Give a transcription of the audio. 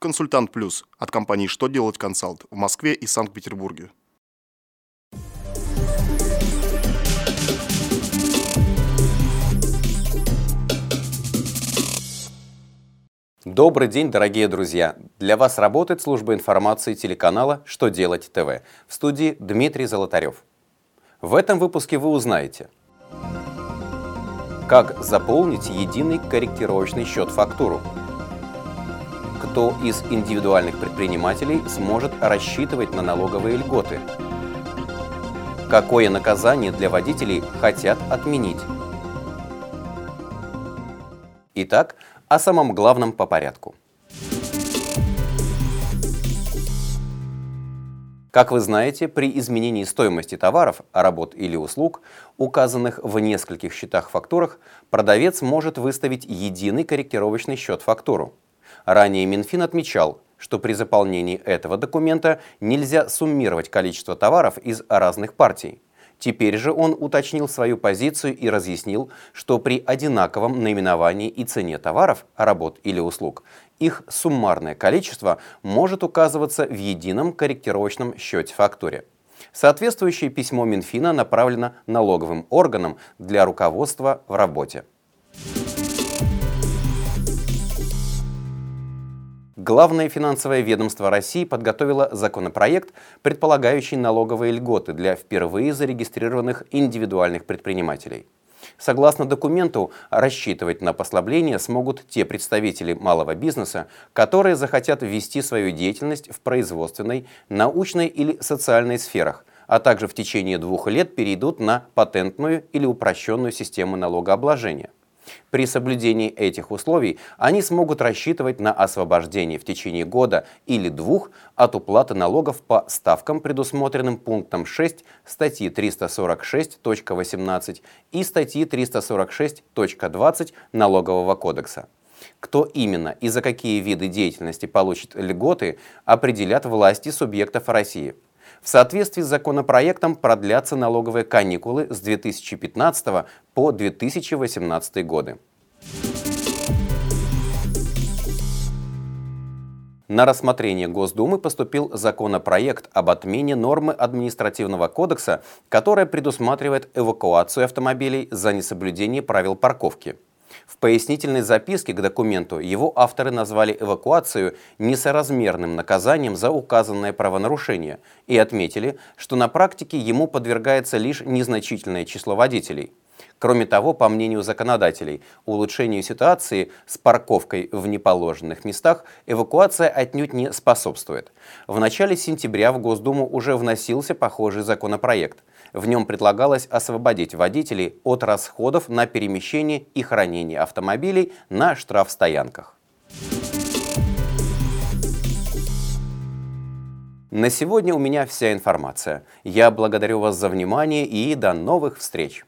Консультант Плюс от компании «Что делать консалт» в Москве и Санкт-Петербурге. Добрый день, дорогие друзья! Для вас работает служба информации телеканала «Что делать ТВ» в студии Дмитрий Золотарев. В этом выпуске вы узнаете, как заполнить единый корректировочный счет-фактуру, кто из индивидуальных предпринимателей сможет рассчитывать на налоговые льготы, какое наказание для водителей хотят отменить. Итак, о самом главном по порядку. Как вы знаете, при изменении стоимости товаров, работ или услуг, указанных в нескольких счетах-фактурах, продавец может выставить единый корректировочный счет-фактуру. Ранее Минфин отмечал, что при заполнении этого документа нельзя суммировать количество товаров из разных партий. Теперь же он уточнил свою позицию и разъяснил, что при одинаковом наименовании и цене товаров, работ или услуг, их суммарное количество может указываться в едином корректировочном счете-фактуре. Соответствующее письмо Минфина направлено налоговым органам для руководства в работе. Главное финансовое ведомство России подготовило законопроект, предполагающий налоговые льготы для впервые зарегистрированных индивидуальных предпринимателей. Согласно документу, рассчитывать на послабление смогут те представители малого бизнеса, которые захотят ввести свою деятельность в производственной, научной или социальной сферах, а также в течение двух лет перейдут на патентную или упрощенную систему налогообложения. При соблюдении этих условий они смогут рассчитывать на освобождение в течение года или двух от уплаты налогов по ставкам, предусмотренным пунктом 6 статьи 346.18 и статьи 346.20 Налогового кодекса. Кто именно и за какие виды деятельности получит льготы, определят власти субъектов России – в соответствии с законопроектом продлятся налоговые каникулы с 2015 по 2018 годы. На рассмотрение Госдумы поступил законопроект об отмене нормы административного кодекса, которая предусматривает эвакуацию автомобилей за несоблюдение правил парковки. В пояснительной записке к документу его авторы назвали эвакуацию несоразмерным наказанием за указанное правонарушение и отметили, что на практике ему подвергается лишь незначительное число водителей. Кроме того, по мнению законодателей, улучшению ситуации с парковкой в неположенных местах эвакуация отнюдь не способствует. В начале сентября в Госдуму уже вносился похожий законопроект. В нем предлагалось освободить водителей от расходов на перемещение и хранение автомобилей на штрафстоянках. На сегодня у меня вся информация. Я благодарю вас за внимание и до новых встреч!